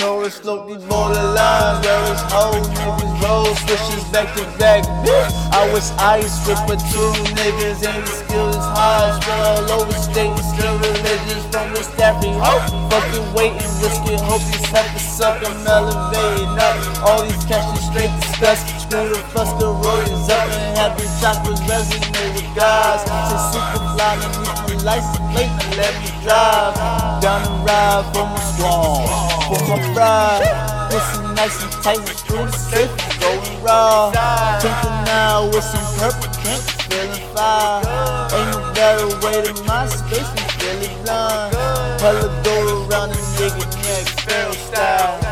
float these borderlines. Where it's whole niggas roll, switches back to back. I was I strip for two niggas and the skill is high. Spread all over state, still religious from West Africa. Fucking waiting, risk it, hope you have to suck. I'm elevating up. All these catches straight to disgust. Screw the fuss, the road is up and happy chakras resonate with guys. Say super fly, license plate, and let me drive. Down the ride for my squad, for my pride. Listen nice and tight, and through the safe, going raw. Thinking now with some purple pink, feeling fire. Ain't no better way than my space, we feeling blind. Hella go around the nigga neck, fair style.